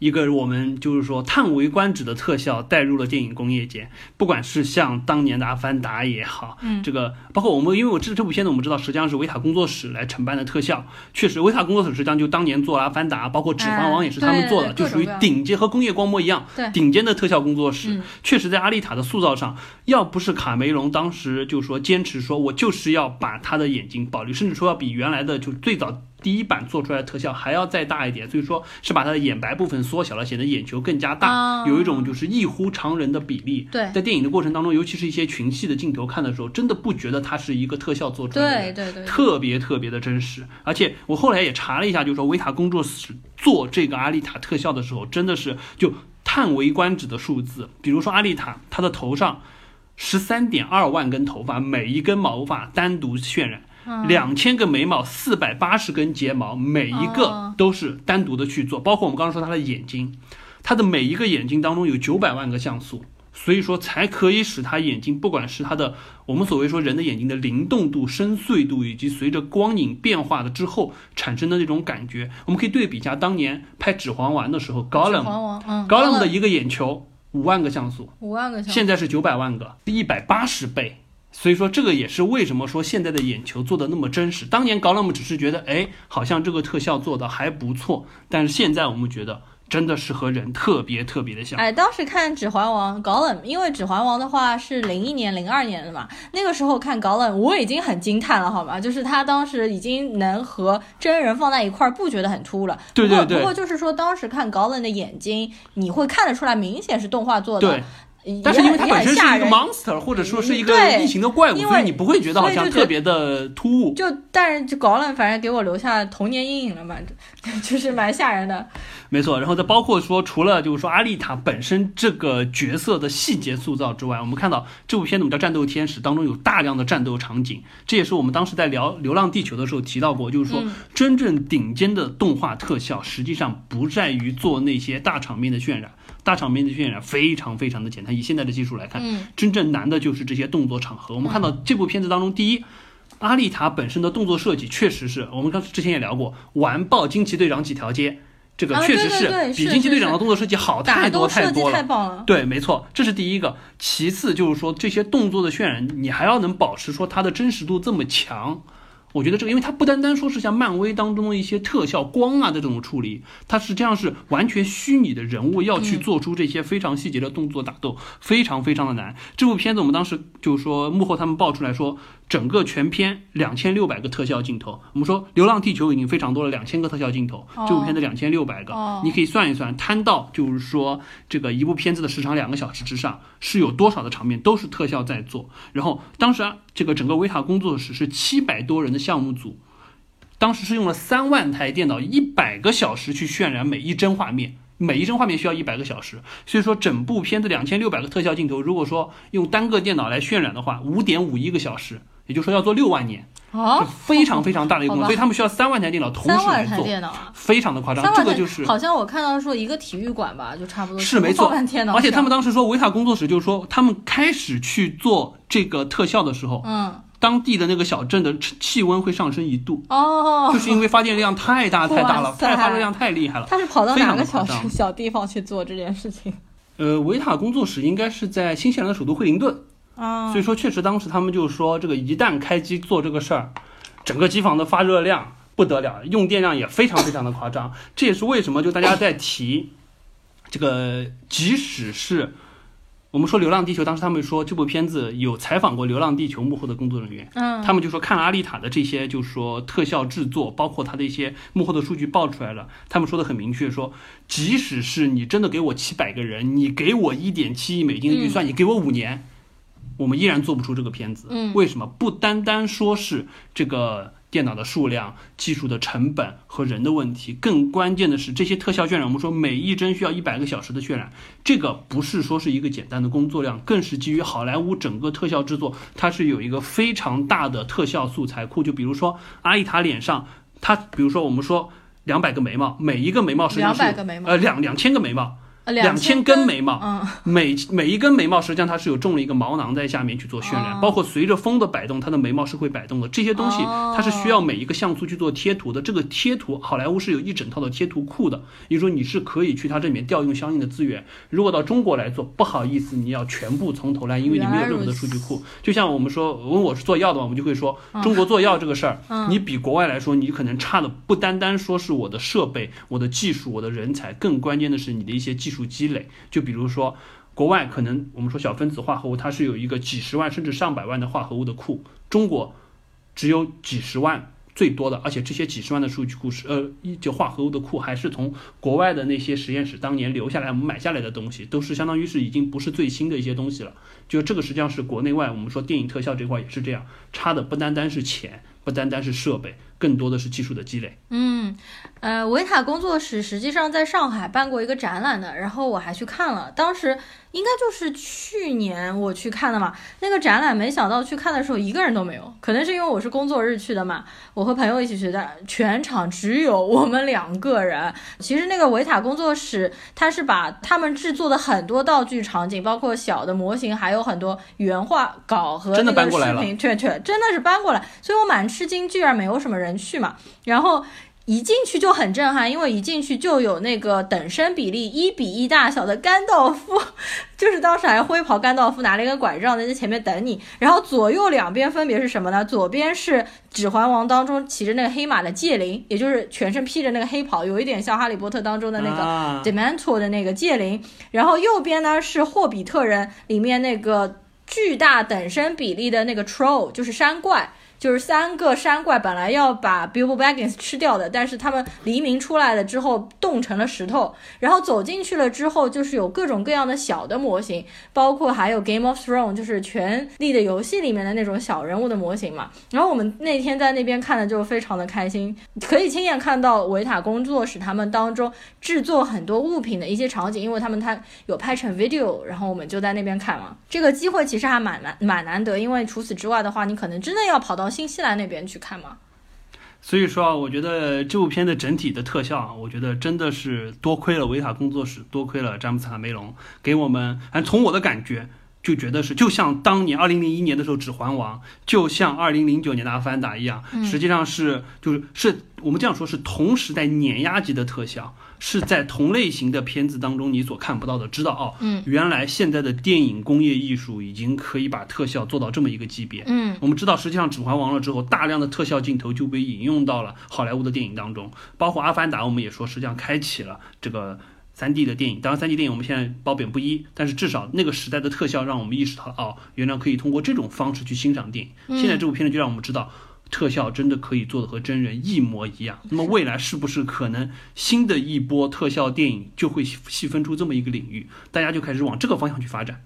一个我们就是说叹为观止的特效带入了电影工业界，不管是像当年的《阿凡达》也好，嗯，这个包括我们，因为我这这部片子我们知道实际上是维塔工作室来承办的特效，确实维塔工作室实际上就当年做《阿凡达》，包括《指环王》也是他们做的，就属于顶尖和工业光魔一样，顶尖的特效工作室。确实，在阿丽塔的塑造上，要不是卡梅隆当时就说坚持说我就是要把他的眼睛保留，甚至说要比原来的就最早。第一版做出来的特效还要再大一点，所以说是把它的眼白部分缩小了，显得眼球更加大，有一种就是异乎常人的比例。对，在电影的过程当中，尤其是一些群戏的镜头看的时候，真的不觉得它是一个特效做出来的，对对对，特别特别的真实。而且我后来也查了一下，就是说维塔工作室做这个阿丽塔特效的时候，真的是就叹为观止的数字。比如说阿丽塔，她的头上十三点二万根头发，每一根毛发单独渲染。两千个眉毛，四百八十根睫毛，每一个都是单独的去做，包括我们刚刚说他的眼睛，他的每一个眼睛当中有九百万个像素，所以说才可以使他眼睛，不管是他的我们所谓说人的眼睛的灵动度、深邃度，以及随着光影变化的之后产生的那种感觉，我们可以对比一下当年拍《指环王》的时候，，Gollum，Gollum 的一个眼球五万个像素，五万个像素，现在是九百万个，一百八十倍。所以说，这个也是为什么说现在的眼球做的那么真实。当年高冷们只是觉得，哎，好像这个特效做的还不错，但是现在我们觉得真的是和人特别特别的像。哎，当时看《指环王》高冷，因为《指环王》的话是零一年、零二年的嘛，那个时候看高冷，我已经很惊叹了，好吗？就是他当时已经能和真人放在一块儿，不觉得很突兀了。对对对。不过就是说，当时看高冷的眼睛，你会看得出来，明显是动画做的。对。但是因为它本身是一个 monster，或者说是一个异形的怪物，所以你不会觉得好像特别的突兀。就但是就搞了，反正给我留下童年阴影了嘛，就是蛮吓人的。没错，然后再包括说，除了就是说阿丽塔本身这个角色的细节塑造之外，我们看到这部片子我们叫《战斗天使》当中有大量的战斗场景，这也是我们当时在聊《流浪地球》的时候提到过，就是说真正顶尖的动画特效实际上不在于做那些大场面的渲染。大场面的渲染非常非常的简单，以现在的技术来看，真正难的就是这些动作场合。我们看到这部片子当中，第一，阿丽塔本身的动作设计确实是我们刚之前也聊过，完爆惊奇队长几条街，这个确实是比惊奇队长的动作设计好太多太多了。对，没错，这是第一个。其次就是说这些动作的渲染，你还要能保持说它的真实度这么强。我觉得这个，因为它不单单说是像漫威当中的一些特效光啊的这种处理，它实际上是完全虚拟的人物要去做出这些非常细节的动作打斗，非常非常的难。这部片子我们当时就是说幕后他们爆出来说。整个全片两千六百个特效镜头，我们说《流浪地球》已经非常多了，两千个特效镜头，这部片子两千六百个，你可以算一算，摊到就是说这个一部片子的时长两个小时之上，是有多少的场面都是特效在做。然后当时啊，这个整个维塔工作室是七百多人的项目组，当时是用了三万台电脑，一百个小时去渲染每一帧画面。每一帧画面需要一百个小时，所以说整部片子两千六百个特效镜头，如果说用单个电脑来渲染的话，五点五一个小时，也就是说要做六万年，啊，非常非常大的一个工作，所以他们需要三万台电脑同时来做，非常的夸张。这个就是好像我看到说一个体育馆吧，就差不多是没错，脑。而且他们当时说维塔工作室就是说他们开始去做这个特效的时候，嗯。当地的那个小镇的气温会上升一度哦，就是因为发电量太大太大了，太发热量太厉害了。他是跑到哪个小小地方去做这件事情？呃，维塔工作室应该是在新西兰的首都惠灵顿啊，所以说确实当时他们就说，这个一旦开机做这个事儿，整个机房的发热量不得了，用电量也非常非常的夸张。这也是为什么就大家在提这个，即使是。我们说《流浪地球》，当时他们说这部片子有采访过《流浪地球》幕后的工作人员，嗯，他们就说看了阿丽塔的这些，就是说特效制作，包括他的一些幕后的数据爆出来了，他们说的很明确，说即使是你真的给我七百个人，你给我一点七亿美金的预算，你给我五年，我们依然做不出这个片子。嗯，为什么？不单单说是这个。电脑的数量、技术的成本和人的问题，更关键的是这些特效渲染。我们说每一帧需要一百个小时的渲染，这个不是说是一个简单的工作量，更是基于好莱坞整个特效制作，它是有一个非常大的特效素材库。就比如说阿丽塔脸上，它比如说我们说两百个眉毛，每一个眉毛实际上是呃两两千个眉毛。两千根眉毛，每每一根眉毛实际上它是有种了一个毛囊在下面去做渲染，包括随着风的摆动，它的眉毛是会摆动的。这些东西它是需要每一个像素去做贴图的。这个贴图，好莱坞是有一整套的贴图库的，也就是说你是可以去它这里面调用相应的资源。如果到中国来做，不好意思，你要全部从头来，因为你没有任何的数据库。就像我们说，问我是做药的嘛，我们就会说，中国做药这个事儿，你比国外来说，你可能差的不单单说是我的设备、我的技术、我的人才，更关键的是你的一些技术积累。就比如说，国外可能我们说小分子化合物，它是有一个几十万甚至上百万的化合物的库，中国只有几十万最多的，而且这些几十万的数据库是呃，就化合物的库还是从国外的那些实验室当年留下来我们买下来的东西，都是相当于是已经不是最新的一些东西了。就这个实际上是国内外我们说电影特效这块也是这样，差的不单单是钱，不单单是设备。更多的是技术的积累。嗯，呃，维塔工作室实际上在上海办过一个展览的，然后我还去看了。当时应该就是去年我去看的嘛。那个展览没想到去看的时候一个人都没有，可能是因为我是工作日去的嘛。我和朋友一起去的，全场只有我们两个人。其实那个维塔工作室，它是把他们制作的很多道具场景，包括小的模型，还有很多原画稿和那个视频，确确真的是搬过来。所以我蛮吃惊，居然没有什么人。去嘛，然后一进去就很震撼，因为一进去就有那个等身比例一比一大小的甘道夫，就是当时还灰袍甘道夫拿了一个拐杖在前面等你，然后左右两边分别是什么呢？左边是指环王当中骑着那个黑马的戒灵，也就是全身披着那个黑袍，有一点像哈利波特当中的那个 Dementor 的那个戒灵，然后右边呢是霍比特人里面那个巨大等身比例的那个 Troll，就是山怪。就是三个山怪本来要把 Bilbo Baggins 吃掉的，但是他们黎明出来了之后冻成了石头，然后走进去了之后，就是有各种各样的小的模型，包括还有 Game of Thrones 就是权力的游戏里面的那种小人物的模型嘛。然后我们那天在那边看的就非常的开心，可以亲眼看到维塔工作室他们当中制作很多物品的一些场景，因为他们他有拍成 video，然后我们就在那边看嘛。这个机会其实还蛮难蛮难得，因为除此之外的话，你可能真的要跑到。新西兰那边去看吗？所以说啊，我觉得这部片的整体的特效啊，我觉得真的是多亏了维塔工作室，多亏了詹姆斯卡梅隆给我们。哎，从我的感觉就觉得是，就像当年二零零一年的时候《指环王》，就像二零零九年的《阿凡达》一样，实际上是就是是我们这样说，是同时代碾压级的特效。是在同类型的片子当中你所看不到的，知道哦，嗯，原来现在的电影工业艺术已经可以把特效做到这么一个级别，嗯，我们知道实际上《指环王》了之后，大量的特效镜头就被引用到了好莱坞的电影当中，包括《阿凡达》，我们也说实际上开启了这个三 D 的电影。当然，三 D 电影我们现在褒贬不一，但是至少那个时代的特效让我们意识到，哦，原来可以通过这种方式去欣赏电影。现在这部片子就让我们知道。特效真的可以做的和真人一模一样，那么未来是不是可能新的一波特效电影就会细分出这么一个领域，大家就开始往这个方向去发展？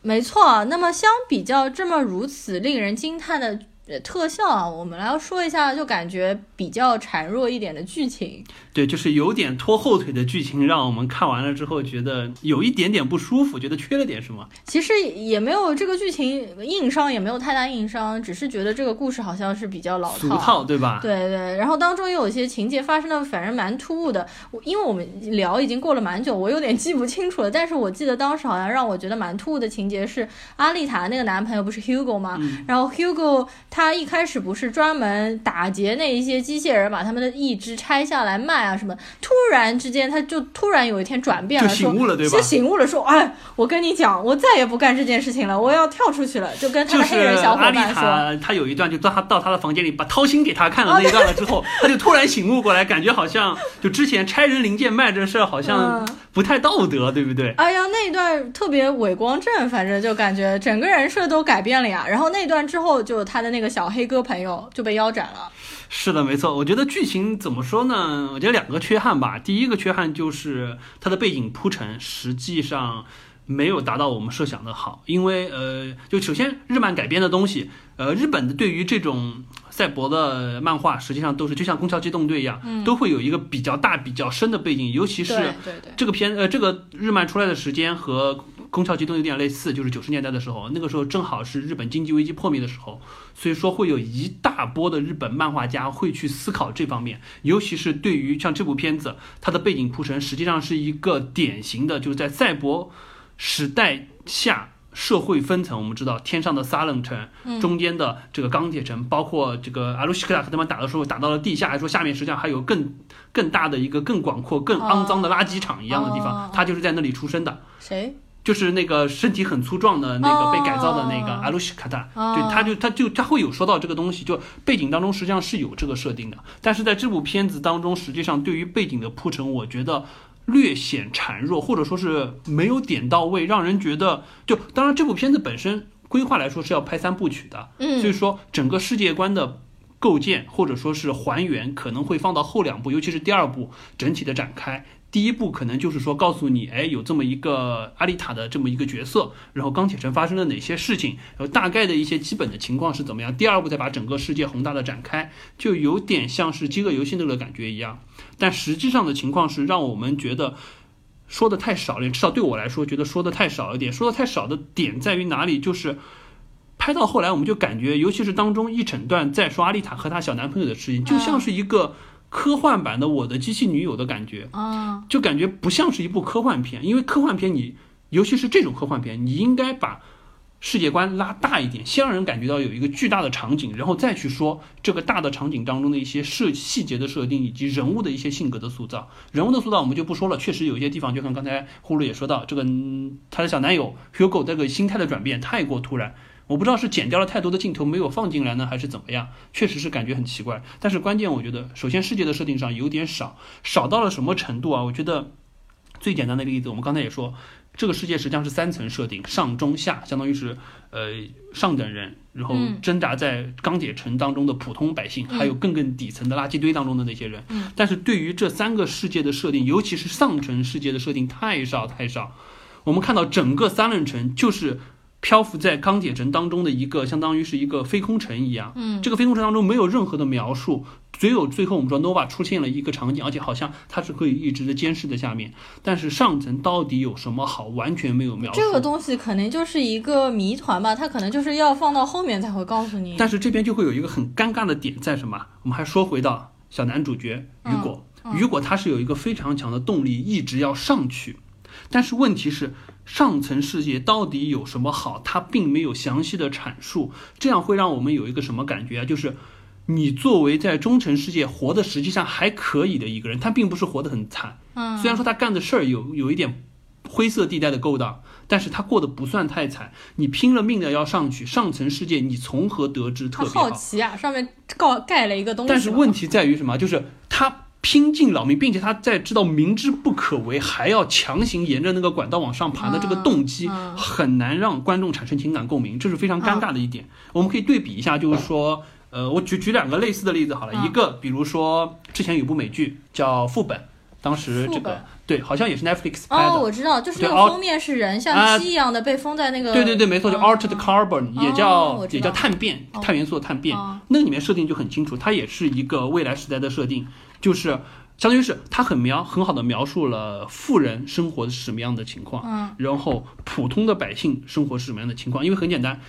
没错，那么相比较这么如此令人惊叹的。特效啊，我们来说一下，就感觉比较孱弱一点的剧情。对，就是有点拖后腿的剧情，让我们看完了之后觉得有一点点不舒服，觉得缺了点什么。其实也没有这个剧情硬伤，也没有太大硬伤，只是觉得这个故事好像是比较老套，对吧？对对。然后当中又有一些情节发生的，反正蛮突兀的。因为我们聊已经过了蛮久，我有点记不清楚了。但是我记得当时好像让我觉得蛮突兀的情节是阿丽塔那个男朋友不是 Hugo 吗？然后 Hugo 他一开始不是专门打劫那一些机械人，把他们的义肢拆下来卖啊什么。突然之间，他就突然有一天转变了，就醒悟了，对吧？就醒悟了，说：“哎，我跟你讲，我再也不干这件事情了，我要跳出去了。”就跟他的黑人小伙伴说。他他有一段，就到他到他的房间里，把掏心给他看了那一段了之后，他就突然醒悟过来，感觉好像就之前拆人零件卖这事儿好像不太道德，对不对？哎呀，那一段特别伪光正，反正就感觉整个人设都改变了呀。然后那段之后，就他的那个小黑哥朋友就被腰斩了。是的，没错。我觉得剧情怎么说呢？我觉得两个缺憾吧。第一个缺憾就是它的背景铺陈实际上没有达到我们设想的好，因为呃，就首先日漫改编的东西，呃，日本的对于这种赛博的漫画，实际上都是就像《宫桥机动队》一样，都会有一个比较大、比较深的背景，尤其是这个片呃这个日漫出来的时间和。宫桥机动有点类似，就是九十年代的时候，那个时候正好是日本经济危机破灭的时候，所以说会有一大波的日本漫画家会去思考这方面，尤其是对于像这部片子，它的背景铺陈实际上是一个典型的，就是在赛博时代下社会分层。我们知道天上的撒冷城，中间的这个钢铁城，包括这个阿鲁西克塔和他们打的时候打到了地下，还说下面实际上还有更更大的一个更广阔、更肮脏的垃圾场一样的地方，他就是在那里出生的。谁？就是那个身体很粗壮的那个被改造的那个阿鲁西卡塔，对，他就他就他会有说到这个东西，就背景当中实际上是有这个设定的，但是在这部片子当中，实际上对于背景的铺陈，我觉得略显孱弱，或者说是没有点到位，让人觉得就当然这部片子本身规划来说是要拍三部曲的，嗯，所以说整个世界观的构建或者说是还原可能会放到后两部，尤其是第二部整体的展开。第一部可能就是说告诉你，哎，有这么一个阿丽塔的这么一个角色，然后钢铁城发生了哪些事情，然后大概的一些基本的情况是怎么样。第二部再把整个世界宏大的展开，就有点像是饥饿游戏那个感觉一样。但实际上的情况是让我们觉得说的太少了，至少对我来说觉得说的太少一点。说的太少的点在于哪里？就是拍到后来我们就感觉，尤其是当中一整段在说阿丽塔和她小男朋友的事情，就像是一个。科幻版的《我的机器女友》的感觉啊，就感觉不像是一部科幻片，因为科幻片你，尤其是这种科幻片，你应该把世界观拉大一点，先让人感觉到有一个巨大的场景，然后再去说这个大的场景当中的一些设细节的设定以及人物的一些性格的塑造。人物的塑造我们就不说了，确实有一些地方，就像刚才呼噜也说到，这个他的小男友 Hugo 这个心态的转变太过突然。我不知道是剪掉了太多的镜头没有放进来呢，还是怎么样？确实是感觉很奇怪。但是关键，我觉得首先世界的设定上有点少，少到了什么程度啊？我觉得最简单的一个例子，我们刚才也说，这个世界实际上是三层设定，上中下，相当于是呃上等人，然后挣扎在钢铁城当中的普通百姓，还有更更底层的垃圾堆当中的那些人。但是对于这三个世界的设定，尤其是上层世界的设定太少太少。我们看到整个三人城就是。漂浮在钢铁城当中的一个，相当于是一个飞空城一样。嗯，这个飞空城当中没有任何的描述，只有最后我们说 Nova 出现了一个场景，而且好像它是可以一直的监视在下面。但是上层到底有什么好，完全没有描述。这个东西可能就是一个谜团吧？它可能就是要放到后面才会告诉你。但是这边就会有一个很尴尬的点在什么？我们还说回到小男主角雨果，雨果他是有一个非常强的动力，一直要上去。但是问题是。上层世界到底有什么好？他并没有详细的阐述，这样会让我们有一个什么感觉啊？就是你作为在中层世界活的实际上还可以的一个人，他并不是活得很惨。嗯，虽然说他干的事儿有有一点灰色地带的勾当，但是他过得不算太惨。你拼了命的要上去上层世界，你从何得知特别好奇啊？上面告盖了一个东西。但是问题在于什么？就是他。拼尽老命，并且他在知道明知不可为，还要强行沿着那个管道往上爬的这个动机，很难让观众产生情感共鸣，这是非常尴尬的一点。我们可以对比一下，就是说，呃，我举举两个类似的例子好了，一个比如说之前有部美剧叫《副本》，当时这个对，好像也是 Netflix 拍的。哦，我知道，就是那个封面是人像鸡一样的被封在那个。对对对，没错，就 Altered Carbon，也叫也叫碳变，碳元素的碳变。那里面设定就很清楚，它也是一个未来时代的设定，就是相当于是它很描很好的描述了富人生活是什么样的情况，嗯，然后普通的百姓生活是什么样的情况，因为很简单。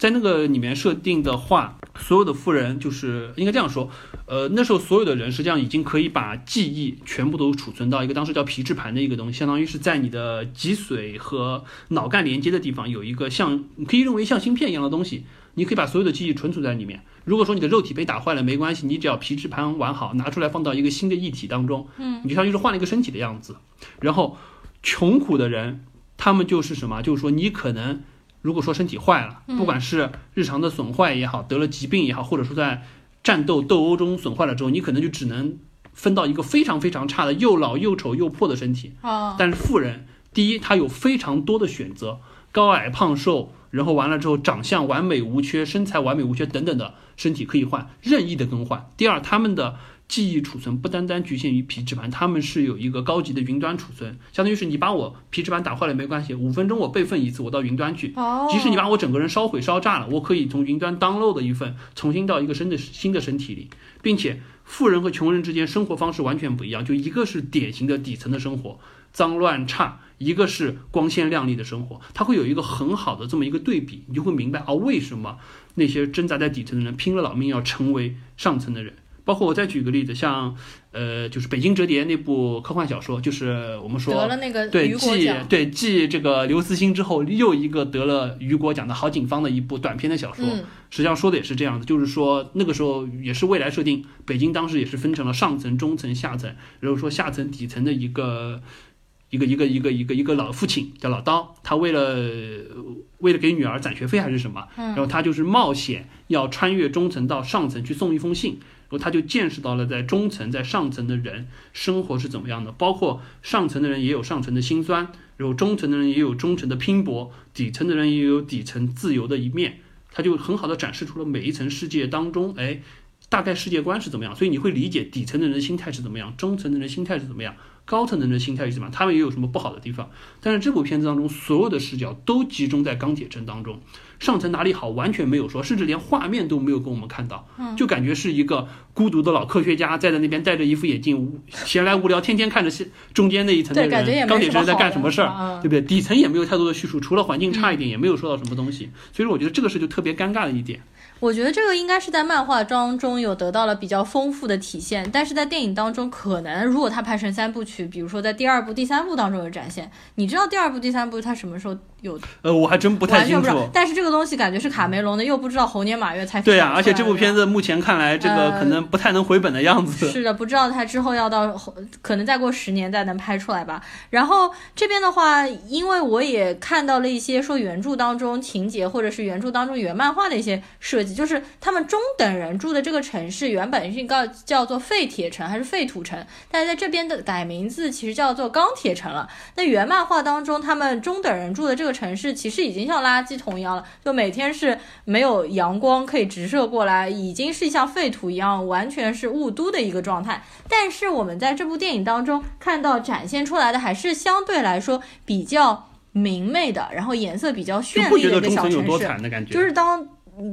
在那个里面设定的话，所有的富人就是应该这样说，呃，那时候所有的人实际上已经可以把记忆全部都储存到一个当时叫皮质盘的一个东西，相当于是在你的脊髓和脑干连接的地方有一个像，你可以认为像芯片一样的东西，你可以把所有的记忆存储在里面。如果说你的肉体被打坏了没关系，你只要皮质盘完好，拿出来放到一个新的液体当中，嗯，你就相当于是换了一个身体的样子。然后穷苦的人，他们就是什么？就是说你可能。如果说身体坏了，不管是日常的损坏也好，得了疾病也好，或者说在战斗斗殴中损坏了之后，你可能就只能分到一个非常非常差的、又老又丑又破的身体。但是富人，第一，他有非常多的选择，高矮胖瘦，然后完了之后长相完美无缺，身材完美无缺等等的身体可以换，任意的更换。第二，他们的。记忆储存不单单局限于皮质盘，他们是有一个高级的云端储存，相当于是你把我皮质盘打坏了没关系，五分钟我备份一次，我到云端去。哦。即使你把我整个人烧毁烧炸了，我可以从云端 download 一份，重新到一个新的新的身体里，并且富人和穷人之间生活方式完全不一样，就一个是典型的底层的生活，脏乱差，一个是光鲜亮丽的生活，它会有一个很好的这么一个对比，你就会明白啊，为什么那些挣扎在底层的人拼了老命要成为上层的人。包括我再举个例子，像，呃，就是《北京折叠》那部科幻小说，就是我们说得了那个对继对继这个刘慈欣之后又一个得了雨果奖的郝景芳的一部短篇的小说，实际上说的也是这样的，就是说那个时候也是未来设定，北京当时也是分成了上层、中层、下层，然后说下层底层的一个一个一个一个一个一个老父亲叫老刀，他为了为了给女儿攒学费还是什么，然后他就是冒险要穿越中层到上层去送一封信。然后他就见识到了在中层、在上层的人生活是怎么样的，包括上层的人也有上层的辛酸，然后中层的人也有中层的拼搏，底层的人也有底层自由的一面。他就很好的展示出了每一层世界当中，哎，大概世界观是怎么样。所以你会理解底层的人心态是怎么样，中层的人心态是怎么样，高层的人心态是怎么样，他们也有什么不好的地方。但是这部片子当中，所有的视角都集中在钢铁城当中。上层哪里好，完全没有说，甚至连画面都没有给我们看到，就感觉是一个孤独的老科学家在在那边戴着一副眼镜，闲来无聊，天天看着中间那一层的人，钢铁人在干什么事儿，对不对？底层也没有太多的叙述，除了环境差一点，也没有说到什么东西，所以说我觉得这个事就特别尴尬的一点。我觉得这个应该是在漫画当中有得到了比较丰富的体现，但是在电影当中，可能如果它拍成三部曲，比如说在第二部、第三部当中有展现，你知道第二部、第三部它什么时候有？呃，我还真不太清楚。但是这个东西感觉是卡梅隆的，又不知道猴年马月才对呀，而且这部片子目前看来，这个可能不太能回本的样子。是的，不知道他之后要到可能再过十年再能拍出来吧。然后这边的话，因为我也看到了一些说原著当中情节或者是原著当中原漫画的一些设计。就是他们中等人住的这个城市原本是叫叫做废铁城还是废土城，但是在这边的改名字其实叫做钢铁城了。那原漫画当中，他们中等人住的这个城市其实已经像垃圾桶一样了，就每天是没有阳光可以直射过来，已经是像废土一样，完全是雾都的一个状态。但是我们在这部电影当中看到展现出来的还是相对来说比较明媚的，然后颜色比较绚丽的一个小城市，就是当。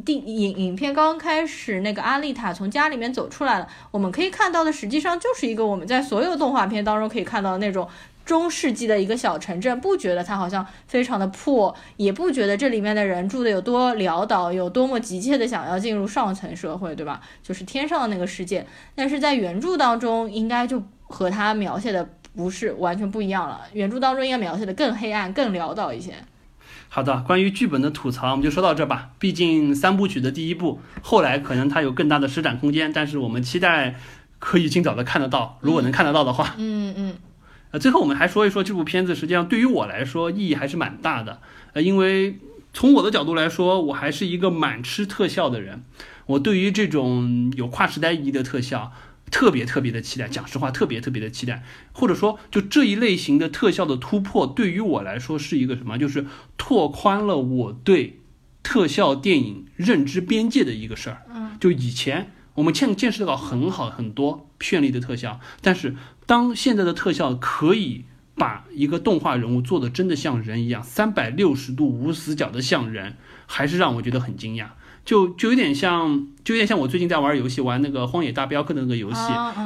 第影影片刚开始，那个阿丽塔从家里面走出来了，我们可以看到的实际上就是一个我们在所有动画片当中可以看到的那种中世纪的一个小城镇，不觉得它好像非常的破，也不觉得这里面的人住的有多潦倒，有多么急切的想要进入上层社会，对吧？就是天上的那个世界。但是在原著当中，应该就和他描写的不是完全不一样了，原著当中应该描写的更黑暗、更潦倒一些。好的，关于剧本的吐槽我们就说到这吧。毕竟三部曲的第一部，后来可能它有更大的施展空间，但是我们期待可以尽早的看得到，如果能看得到的话。嗯嗯。呃，最后我们还说一说这部片子，实际上对于我来说意义还是蛮大的。呃，因为从我的角度来说，我还是一个蛮吃特效的人，我对于这种有跨时代意义的特效。特别特别的期待，讲实话，特别特别的期待，或者说，就这一类型的特效的突破，对于我来说是一个什么？就是拓宽了我对特效电影认知边界的一个事儿。嗯，就以前我们见见识到很好很多绚丽的特效。但是当现在的特效可以把一个动画人物做的真的像人一样，三百六十度无死角的像人，还是让我觉得很惊讶。就就有点像，就有点像我最近在玩游戏，玩那个《荒野大镖客》的那个游戏，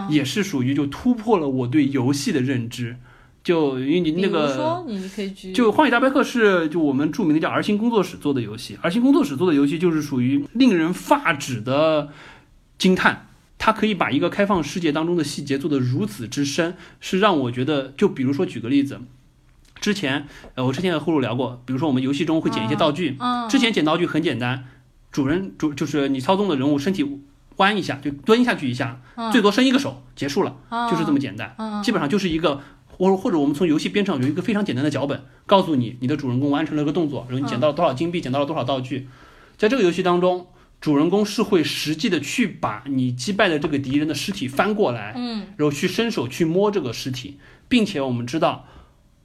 也是属于就突破了我对游戏的认知。就因为你那个，你可以举，就《荒野大镖客》是就我们著名的叫儿星工作室做的游戏，儿星工作室做的游戏就是属于令人发指的惊叹，它可以把一个开放世界当中的细节做得如此之深，是让我觉得，就比如说举个例子，之前呃我之前和呼噜聊过，比如说我们游戏中会捡一些道具，之前捡道具很简单。主人主就是你操纵的人物，身体弯一下就蹲下去一下，最多伸一个手结束了，就是这么简单。基本上就是一个，或或者我们从游戏边上有一个非常简单的脚本，告诉你你的主人公完成了个动作，然后你捡到了多少金币，捡到了多少道具。在这个游戏当中，主人公是会实际的去把你击败的这个敌人的尸体翻过来，嗯，然后去伸手去摸这个尸体，并且我们知道，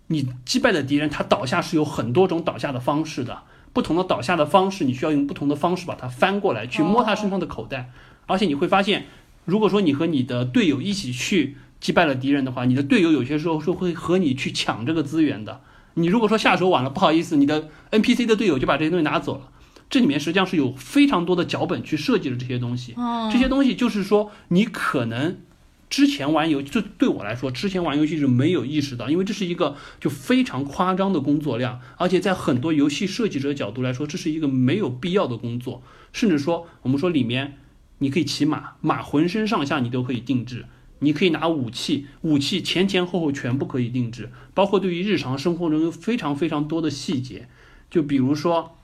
你击败的敌人他倒下是有很多种倒下的方式的。不同的倒下的方式，你需要用不同的方式把它翻过来，去摸他身上的口袋。而且你会发现，如果说你和你的队友一起去击败了敌人的话，你的队友有些时候是会和你去抢这个资源的。你如果说下手晚了，不好意思，你的 NPC 的队友就把这些东西拿走了。这里面实际上是有非常多的脚本去设计了这些东西。这些东西就是说，你可能。之前玩游，就对我来说，之前玩游戏是没有意识到，因为这是一个就非常夸张的工作量，而且在很多游戏设计者角度来说，这是一个没有必要的工作。甚至说，我们说里面你可以骑马，马浑身上下你都可以定制；你可以拿武器，武器前前后后全部可以定制。包括对于日常生活中有非常非常多的细节，就比如说，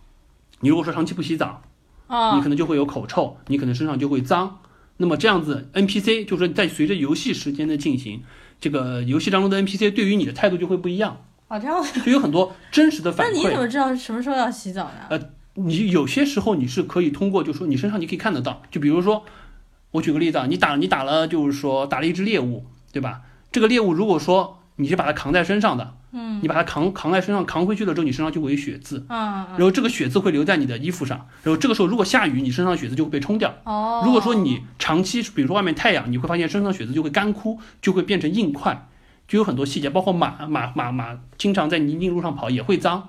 你如果说长期不洗澡，啊，你可能就会有口臭，你可能身上就会脏。那么这样子，NPC 就是在随着游戏时间的进行，这个游戏当中的 NPC 对于你的态度就会不一样啊，这样就有很多真实的反馈。那你怎么知道什么时候要洗澡呢？呃，你有些时候你是可以通过，就是说你身上你可以看得到，就比如说，我举个例子啊，你打你打了，就是说打了一只猎物，对吧？这个猎物如果说你是把它扛在身上的。嗯，你把它扛扛在身上，扛回去了之后，你身上就会有血渍，嗯，然后这个血渍会留在你的衣服上，然后这个时候如果下雨，你身上的血渍就会被冲掉。哦，如果说你长期，比如说外面太阳，你会发现身上的血渍就会干枯，就会变成硬块，就有很多细节，包括马马马马经常在泥泞路上跑也会脏。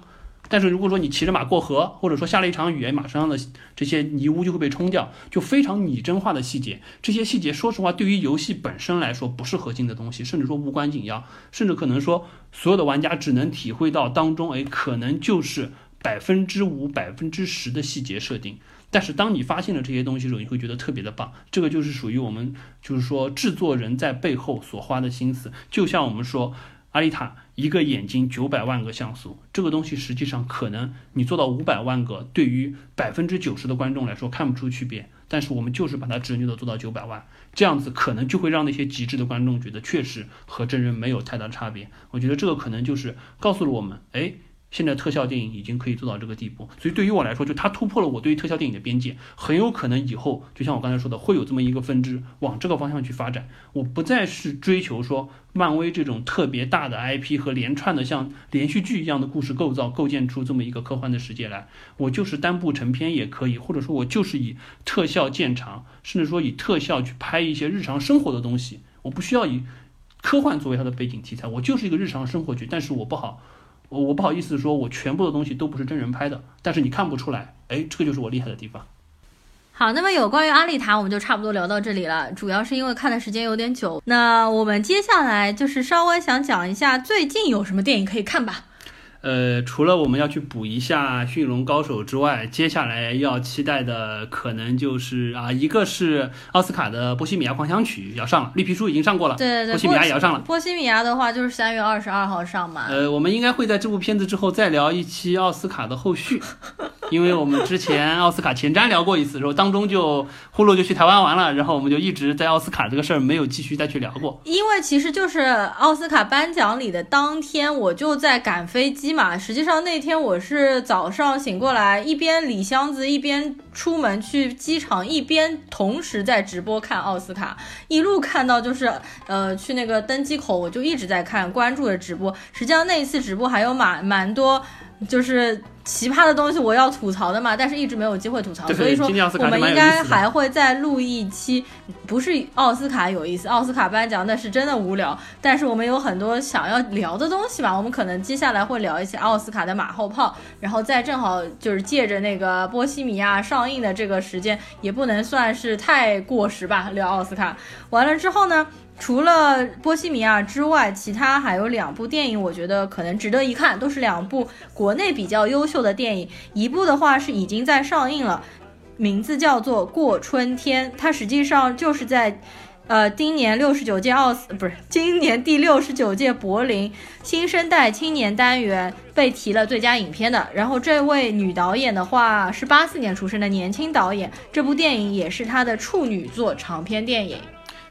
但是如果说你骑着马过河，或者说下了一场雨，马身上的这些泥污就会被冲掉，就非常拟真化的细节。这些细节，说实话，对于游戏本身来说不是核心的东西，甚至说无关紧要，甚至可能说所有的玩家只能体会到当中，哎，可能就是百分之五、百分之十的细节设定。但是当你发现了这些东西的时候，你会觉得特别的棒。这个就是属于我们，就是说制作人在背后所花的心思，就像我们说。阿丽塔一个眼睛九百万个像素，这个东西实际上可能你做到五百万个，对于百分之九十的观众来说看不出区别，但是我们就是把它直接的做到九百万，这样子可能就会让那些极致的观众觉得确实和真人没有太大差别。我觉得这个可能就是告诉了我们，哎。现在特效电影已经可以做到这个地步，所以对于我来说，就它突破了我对于特效电影的边界，很有可能以后就像我刚才说的，会有这么一个分支往这个方向去发展。我不再是追求说漫威这种特别大的 IP 和连串的像连续剧一样的故事构造，构建出这么一个科幻的世界来。我就是单部成片也可以，或者说我就是以特效见长，甚至说以特效去拍一些日常生活的东西。我不需要以科幻作为它的背景题材，我就是一个日常生活剧，但是我不好。我我不好意思说，我全部的东西都不是真人拍的，但是你看不出来，哎，这个就是我厉害的地方。好，那么有关于阿丽塔，我们就差不多聊到这里了，主要是因为看的时间有点久。那我们接下来就是稍微想讲一下最近有什么电影可以看吧。呃，除了我们要去补一下《驯龙高手》之外，接下来要期待的可能就是啊，一个是奥斯卡的《波西米亚狂想曲》要上了，绿皮书已经上过了，对对对，波西米亚也要上了。波西米亚的话就是三月二十二号上嘛。呃，我们应该会在这部片子之后再聊一期奥斯卡的后续。因为我们之前奥斯卡前瞻聊过一次，然后当中就呼噜就去台湾玩了，然后我们就一直在奥斯卡这个事儿没有继续再去聊过。因为其实就是奥斯卡颁奖礼的当天，我就在赶飞机实际上那天我是早上醒过来，一边理箱子，一边出门去机场，一边同时在直播看奥斯卡，一路看到就是呃去那个登机口，我就一直在看，关注着直播。实际上那一次直播还有蛮蛮多。就是奇葩的东西我要吐槽的嘛，但是一直没有机会吐槽，所以说我们应该还会再录一期，不是奥斯卡有意思，奥斯卡颁奖那是真的无聊，但是我们有很多想要聊的东西嘛，我们可能接下来会聊一些奥斯卡的马后炮，然后再正好就是借着那个波西米亚上映的这个时间，也不能算是太过时吧，聊奥斯卡完了之后呢？除了波西米亚之外，其他还有两部电影，我觉得可能值得一看，都是两部国内比较优秀的电影。一部的话是已经在上映了，名字叫做《过春天》，它实际上就是在，呃，今年六十九届奥斯不是今年第六十九届柏林新生代青年单元被提了最佳影片的。然后这位女导演的话是八四年出生的年轻导演，这部电影也是她的处女作长篇电影。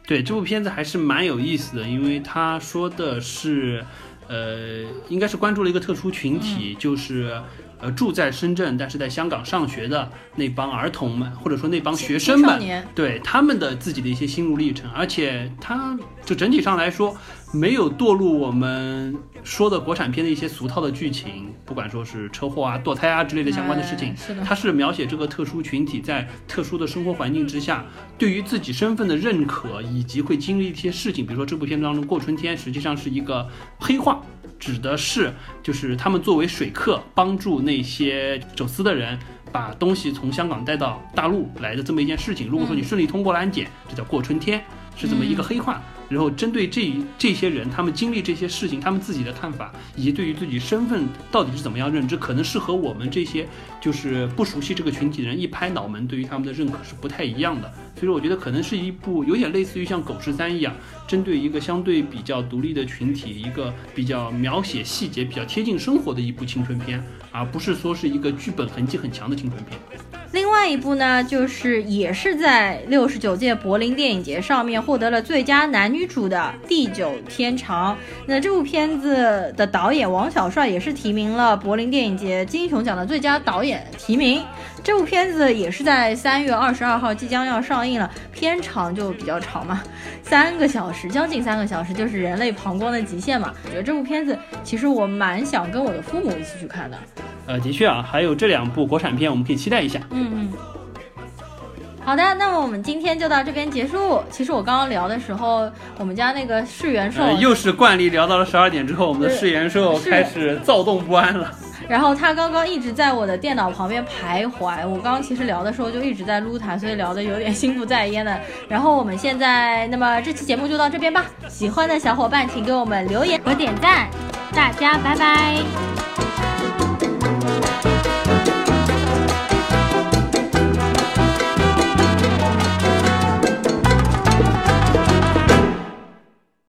对这部片子还是蛮有意思的，因为他说的是，呃，应该是关注了一个特殊群体，就是，呃，住在深圳但是在香港上学的那帮儿童们，或者说那帮学生们，对他们的自己的一些心路历程，而且他就整体上来说。没有堕入我们说的国产片的一些俗套的剧情，不管说是车祸啊、堕胎啊之类的相关的事情，它是描写这个特殊群体在特殊的生活环境之下，对于自己身份的认可，以及会经历一些事情。比如说这部片子当中，过春天实际上是一个黑话，指的是就是他们作为水客，帮助那些走私的人把东西从香港带到大陆来的这么一件事情。如果说你顺利通过了安检，这叫过春天，是这么一个黑话。然后针对这这些人，他们经历这些事情，他们自己的看法，以及对于自己身份到底是怎么样认知，可能是和我们这些就是不熟悉这个群体的人一拍脑门，对于他们的认可是不太一样的。所以说，我觉得可能是一部有点类似于像《狗十三》一样，针对一个相对比较独立的群体，一个比较描写细节、比较贴近生活的一部青春片，而不是说是一个剧本痕迹很强的青春片。另外一部呢，就是也是在六十九届柏林电影节上面获得了最佳男女主的《地久天长》。那这部片子的导演王小帅也是提名了柏林电影节金熊奖的最佳导演提名。这部片子也是在三月二十二号即将要上映了，片长就比较长嘛，三个小时，将近三个小时，就是人类膀胱的极限嘛。我觉得这部片子其实我蛮想跟我的父母一起去看的。呃，的确啊，还有这两部国产片，我们可以期待一下。嗯嗯。好的，那么我们今天就到这边结束。其实我刚刚聊的时候，我们家那个世元兽又是惯例，聊到了十二点之后，我们的世元兽开始躁动不安了。然后他刚刚一直在我的电脑旁边徘徊，我刚刚其实聊的时候就一直在撸他，所以聊的有点心不在焉的。然后我们现在，那么这期节目就到这边吧。喜欢的小伙伴请给我们留言和点赞，大家拜拜。